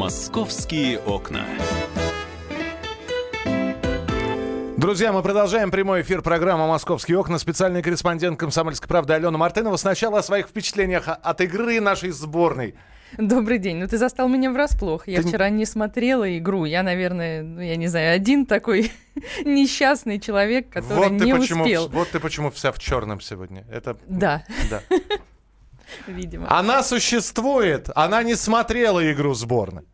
Московские окна. Друзья, мы продолжаем прямой эфир программы «Московские окна». Специальный корреспондент «Комсомольской правды» Алена Мартынова. Сначала о своих впечатлениях от игры нашей сборной. Добрый день. Ну, ты застал меня врасплох. Я Ты... вчера не смотрела игру. Я, наверное, ну, я не знаю, один такой несчастный человек, который вот не почему, успел. Вот ты почему вся в черном сегодня. Это... Да. Да. Видимо. Она существует. Она не смотрела игру сборной.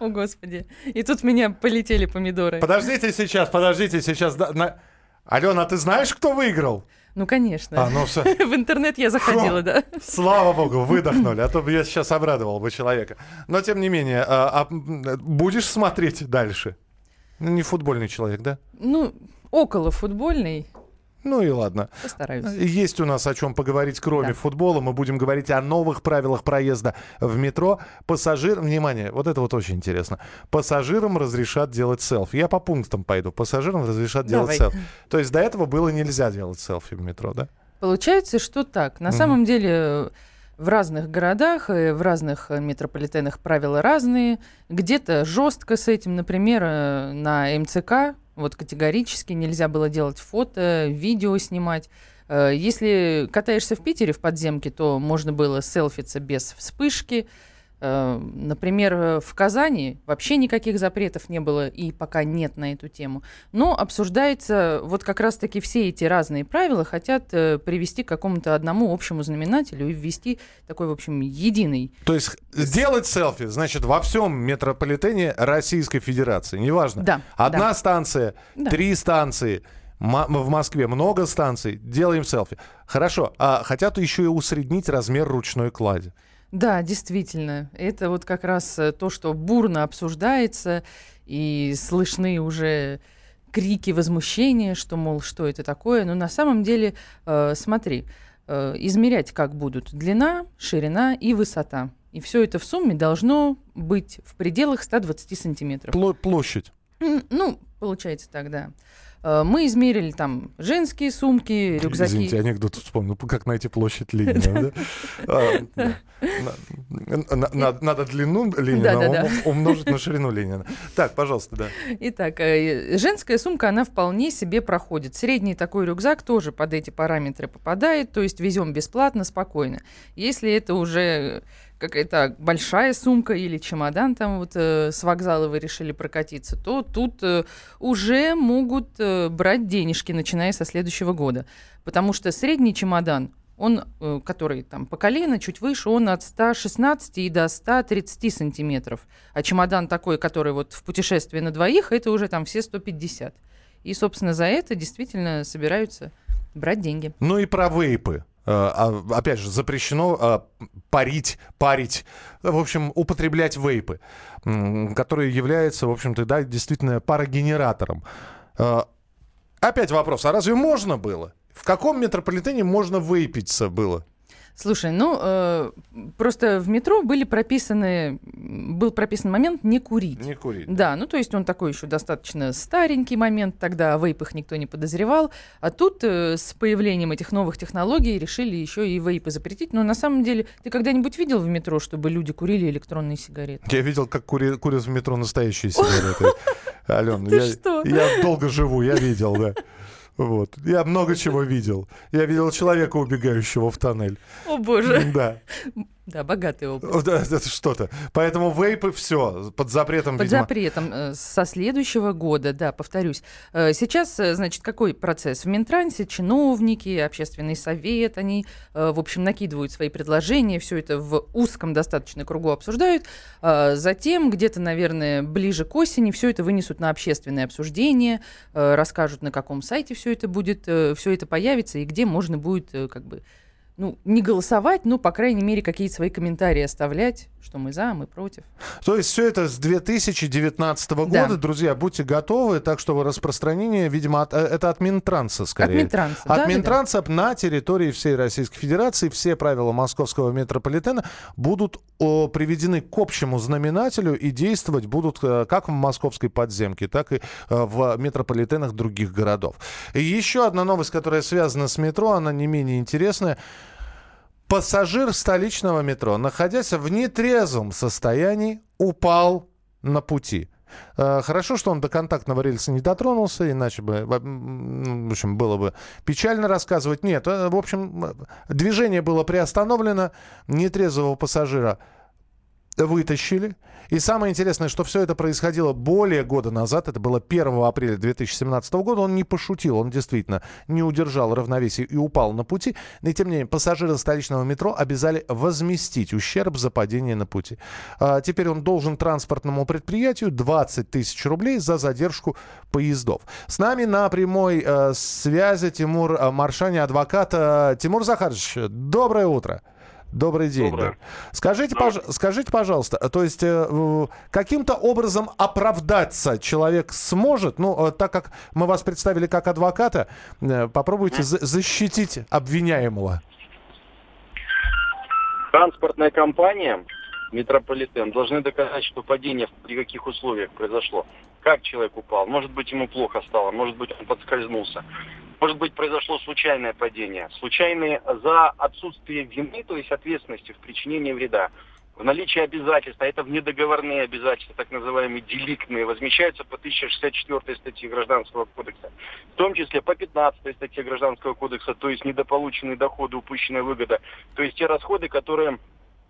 О, Господи. И тут меня полетели помидоры. Подождите сейчас, подождите сейчас. Да, на... Алена, а ты знаешь, кто выиграл? Ну, конечно. А, ну, все. В интернет я заходила, Фу. да. Слава богу, выдохнули, а то бы я сейчас обрадовал бы человека. Но, тем не менее, а, а будешь смотреть дальше? Ну, не футбольный человек, да? Ну, около футбольный. Ну и ладно. Постараюсь. Есть у нас о чем поговорить, кроме Да. футбола. Мы будем говорить о новых правилах проезда в метро. Пассажир, внимание, вот это вот очень интересно. Пассажирам разрешат делать селфи. Я по пунктам пойду. Пассажирам разрешат делать Давай. селфи. То есть до этого было нельзя делать селфи в метро, да? Получается, что так. На Мгм. самом деле в разных городах, и в разных э, метрополитенах правила разные. Где-то жестко с этим, например, э, на МЦК вот категорически нельзя было делать фото, видео снимать. Э, Если катаешься в Питере в подземке, то можно было селфиться без вспышки. Э, Например, э, в Казани вообще никаких запретов не было и пока нет на эту тему. Но обсуждается, вот как раз-таки все эти разные правила хотят э, привести к какому-то одному общему знаменателю и ввести такой, в общем, единый. То есть сделать селфи, значит, во всем метрополитене Российской Федерации, неважно. Да, Одна да. станция, Да. три станции, в Москве много станций, делаем селфи. Хорошо, а хотят еще и усреднить размер ручной клади. Да, действительно. Это вот как раз э, то, что бурно обсуждается, и слышны уже крики возмущения, что, мол, что это такое. Но на самом деле, э, смотри, э, измерять как будут длина, ширина и высота. И все это в сумме должно быть в пределах 120 сантиметров. Пло- площадь. М, Ну, получается так, да. Э, Мы измерили там женские сумки, рюкзаки. Извините, анекдот вспомнил. Как найти площадь Ленина? А, Надо длину Ленина ум- умножить на ширину Ленина. Так, пожалуйста, да. Итак, э, женская сумка, она вполне себе проходит. Средний такой рюкзак тоже под эти параметры попадает, то есть везем бесплатно, спокойно. Если это уже какая-то большая сумка или чемодан, там вот э, с вокзала вы решили прокатиться, то тут э, уже могут э, брать денежки, начиная со следующего года. Потому что средний чемодан, он, э, который там по колено, чуть выше, он от 116 и до 130 сантиметров. А чемодан такой, который вот в путешествии на двоих, это уже там все 150. И, собственно, за это действительно собираются брать деньги. Ну и про вейпы. Э, а, Опять же, запрещено э, парить, парить, в общем, употреблять вейпы, которые являются, в общем-то, да, действительно парогенератором. Э, Опять вопрос, а разве можно было? В каком метрополитене можно вейпиться было? Слушай, ну, э, просто в метро были прописаны, был прописан момент не курить. Не курить. Да, ну то есть он такой еще достаточно старенький момент, тогда о вейпах никто не подозревал. А тут э, с появлением этих новых технологий решили еще и вейпы запретить. Но на самом деле, ты когда-нибудь видел в метро, чтобы люди курили электронные сигареты? Я видел, как кури- курят в метро настоящие сигареты. Ален, я долго живу, я видел, да. Вот. Я много чего видел. Я видел человека, убегающего в тоннель. О боже. Да. Да, богатый опыт. Вот Это что-то. Поэтому вейпы все под запретом, Под видимо. запретом э, со следующего года, да, повторюсь. Э, Сейчас, э, значит, какой процесс? В Минтрансе чиновники, общественный совет, они, в общем, накидывают свои предложения, все это в узком достаточно кругу обсуждают. Затем, где-то, наверное, ближе к осени, все это вынесут на общественное обсуждение, расскажут, на каком сайте все это будет, все это появится и где можно будет, как бы, ну, не голосовать, но, по крайней мере, какие-то свои комментарии оставлять, что мы за, мы против. То есть все это с 2019 года, Да. друзья, будьте готовы. Так что распространение, видимо, от- э, это от Минтранса скорее. От Минтранса, От да-да-да. Минтранса на территории всей Российской Федерации все правила московского метрополитена будут о, приведены к общему знаменателю и действовать будут э, как в московской подземке, так и э, в метрополитенах других городов. И еще одна новость, которая связана с метро, она не менее интересная. Пассажир столичного метро, находясь в нетрезвом состоянии, упал на пути. Э, Хорошо, что он до контактного рельса не дотронулся, иначе бы, в общем, было бы печально рассказывать. Нет, э, в общем, э, движение было приостановлено, нетрезвого пассажира вытащили. И самое интересное, что все это происходило более года назад, это было 1 апреля 2017 года, он не пошутил, он действительно не удержал равновесие и упал на пути. Но, тем не менее, пассажиры столичного метро обязали возместить ущерб за падение на пути. А, теперь он должен транспортному предприятию 20 тысяч рублей за задержку поездов. С нами на прямой э, связи Тимур э, Маршани, адвокат. Э, Тимур Захарович, доброе утро. Добрый день. Доброе. да. Скажите, пож- скажите, пожалуйста, то есть э, каким-то образом оправдаться человек сможет? Ну, э, так как мы вас представили как адвоката, э, попробуйте за- защитить обвиняемого. Транспортная компания Метрополитен должны доказать, что падение при каких условиях произошло. Как человек упал? Может быть, ему плохо стало, может быть, он подскользнулся. Может быть, произошло случайное падение. Случайное за отсутствие вины, то есть ответственности в причинении вреда. В наличии обязательств, а это внедоговорные обязательства, так называемые деликтные, возмещаются по 1064 статье Гражданского кодекса. В том числе по 15 статье Гражданского кодекса, то есть недополученные доходы, упущенная выгода. То есть те расходы, которые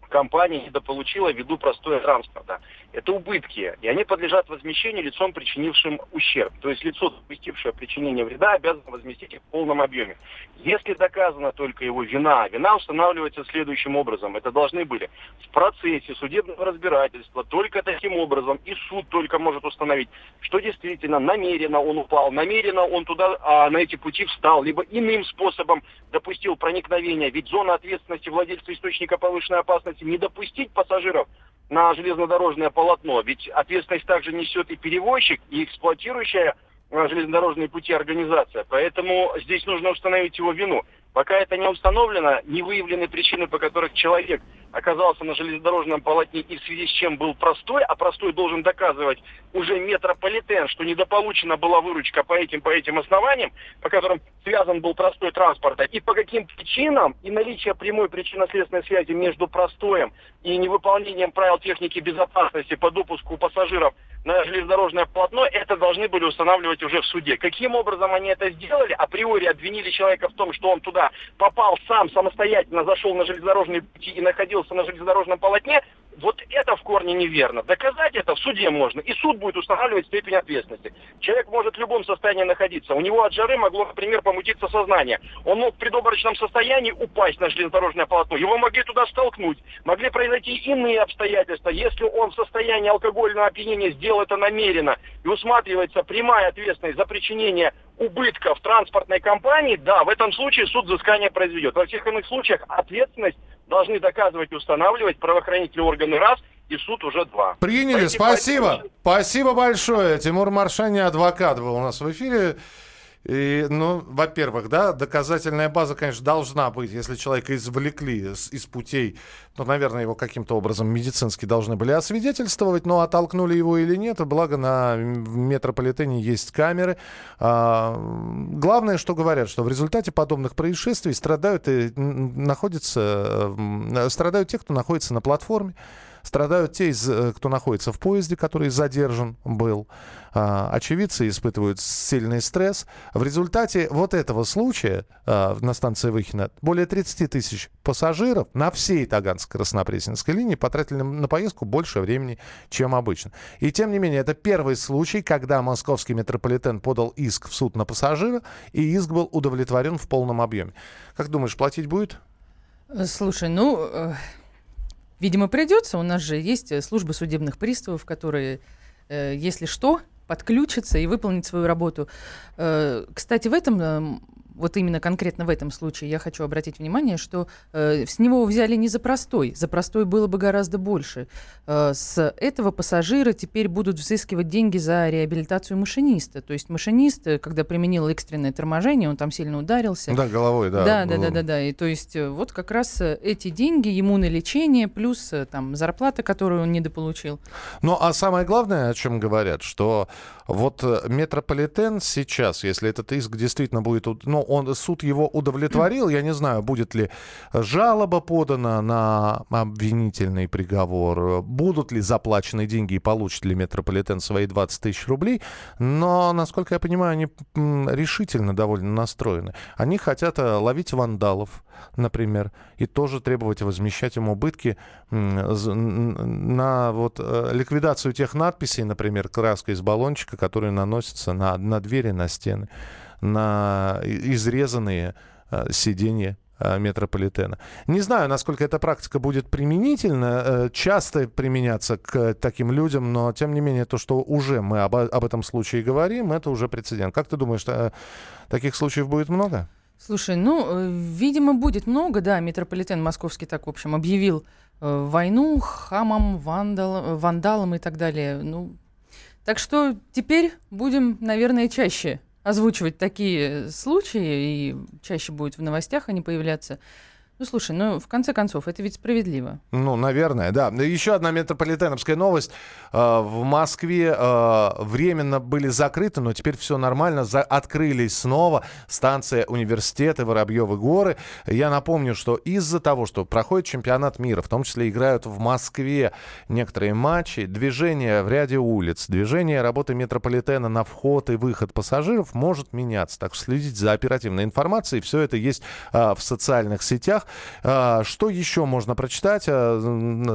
компания недополучила ввиду простоя транспорта. Это убытки, и они подлежат возмещению лицом, причинившим ущерб. То есть лицо, допустившее причинение вреда, обязано возместить их в полном объеме. Если доказана только его вина, вина устанавливается следующим образом. Это должны были в процессе судебного разбирательства только таким образом, и суд только может установить, что действительно намеренно он упал, намеренно он туда а, на эти пути встал, либо иным способом допустил проникновение. Ведь зона ответственности владельца источника повышенной опасности не допустить пассажиров на железнодорожное полотно. Ведь ответственность также несет и перевозчик, и эксплуатирующая а, железнодорожные пути организация. Поэтому здесь нужно установить его вину. Пока это не установлено, не выявлены причины, по которых человек оказался на железнодорожном полотне и в связи с чем был простой, а простой должен доказывать уже метрополитен, что недополучена была выручка по этим, по этим основаниям, по которым связан был простой транспорта, и по каким причинам, и наличие прямой причинно-следственной связи между простоем и невыполнением правил техники безопасности по допуску пассажиров на железнодорожное полотно, это должны были устанавливать уже в суде. Каким образом они это сделали? Априори обвинили человека в том, что он туда попал сам, самостоятельно зашел на железнодорожные пути и находился на железнодорожном полотне. Вот это в корне неверно. Доказать это в суде можно, и суд будет устанавливать степень ответственности. Человек может в любом состоянии находиться. У него от жары могло, например, помутиться сознание. Он мог в предобморочном состоянии упасть на железнодорожное полотно. Его могли туда столкнуть. Могли произойти иные обстоятельства. Если он в состоянии алкогольного опьянения сделал это намеренно и усматривается прямая ответственность за причинение убытков транспортной компании, да, в этом случае суд взыскание произведет. Во всех иных случаях ответственность должны доказывать и устанавливать правоохранительные органы раз, и суд уже два. Приняли, спасибо. Спасибо большое. Тимур Маршани, адвокат, был у нас в эфире. И, ну, во-первых, да, доказательная база, конечно, должна быть. Если человека извлекли с- из путей, то, наверное, его каким-то образом медицински должны были освидетельствовать, но оттолкнули его или нет. Благо на метрополитене есть камеры. А, главное, что говорят, что в результате подобных происшествий страдают и находятся, м, страдают те, кто находится на платформе. Страдают те, э, кто находится в поезде, который задержан был. А, Очевидцы испытывают сильный стресс. В результате вот этого случая а, на станции Выхина более 30 тысяч пассажиров на всей Таганско-Краснопресненской линии потратили на поездку больше времени, чем обычно. И тем не менее, это первый случай, когда московский метрополитен подал иск в суд на пассажира, и иск был удовлетворен в полном объеме. Как думаешь, платить будет? Э, Слушай, ну, э, видимо, придется. У нас же есть э, служба судебных приставов, которые, э, если что, подключатся и выполнят свою работу. Э, Кстати, в этом, э, вот именно конкретно в этом случае, я хочу обратить внимание, что э, с него взяли не за простой. За простой было бы гораздо больше. Э, С этого пассажира теперь будут взыскивать деньги за реабилитацию машиниста. То есть машинист, э, когда применил экстренное торможение, он там сильно ударился. Да, головой, да. Да, да, да, да, да. И то есть э, вот как раз э, эти деньги ему на лечение, плюс там зарплата, которую он недополучил. Ну, а самое главное, о чем говорят, что Вот метрополитен сейчас, если этот иск действительно будет, уд- ну, он, суд его удовлетворил, я не знаю, будет ли жалоба подана на обвинительный приговор, будут ли заплачены деньги и получит ли метрополитен свои 20 тысяч рублей, но, насколько я понимаю, они решительно довольно настроены. Они хотят э, ловить вандалов, например, и тоже требовать возмещать им убытки на вот э, ликвидацию тех надписей, например, краской из баллончика, которые наносятся на, на двери, на стены, на изрезанные э, сиденья э, метрополитена. Не знаю, насколько эта практика будет применительна, э, часто применяться к таким людям, но тем не менее то, что уже мы об, об этом случае говорим, это уже прецедент. Как ты думаешь, таких случаев будет много? Слушай, ну, видимо, будет много, да. Метрополитен московский так, в общем, объявил войну хамам, вандал, вандалам и так далее. Ну, так что теперь будем, наверное, чаще озвучивать такие случаи, и чаще будет в новостях они появляться. Ну, слушай, ну, в конце концов, это ведь справедливо. Ну, наверное, да. Еще одна метрополитеновская новость. Э, В Москве э, временно были закрыты, но теперь все нормально. Открылись снова станция университета Воробьевы горы. Я напомню, что из-за того, что проходит чемпионат мира, в том числе играют в Москве некоторые матчи, движение в ряде улиц, движение работы метрополитена на вход и выход пассажиров может меняться. Так что следите за оперативной информацией. Все это есть а, в социальных сетях. А, Что еще можно прочитать? А,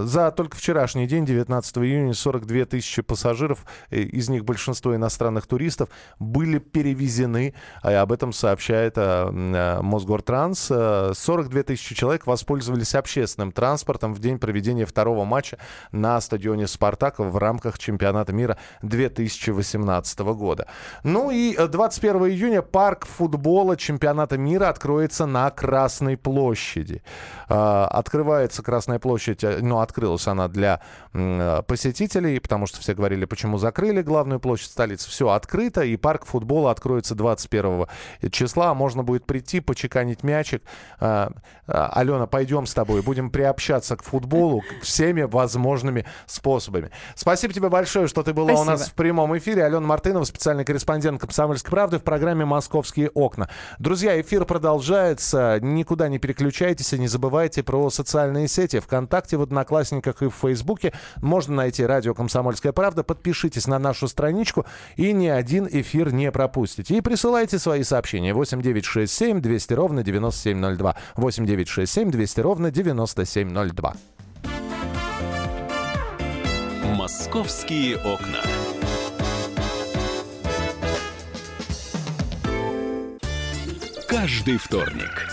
За только вчерашний день, 19 июня, 42 тысячи пассажиров, э, из них большинство иностранных туристов, были перевезены. А Об этом сообщает Мосгортранс. А, 42 тысячи человек воспользовались общественным транспортом в день проведения второго матча на стадионе «Спартак» в рамках чемпионата мира 2018 года. Ну и э, 21 июня парк футбола чемпионата мира откроется на Красной площади. А, Открывается Красная площадь, э, ну, открылась она для э, посетителей, потому что все говорили, почему закрыли главную площадь столицы. Все открыто, и парк футбола откроется 21 числа. Можно будет прийти, почеканить мячик. А, а, Алена, пойдем с тобой, будем приобщаться к футболу всеми возможными способами. Спасибо тебе большое, что ты была у нас Спасибо. в прямом эфире. Алена Мартынова, специальный корреспондент «Комсомольской правды» в программе «Московские окна». Друзья, эфир продолжается. Никуда не переключайтесь и не забывайте про социальные сети. Вконтакте, в Одноклассниках и в Фейсбуке можно найти радио «Комсомольская правда». Подпишитесь на нашу страничку и ни один эфир не пропустите. И присылайте свои сообщения. 8967 200 ровно 9702. 8967 200 ровно 9702. «Московские окна». Каждый вторник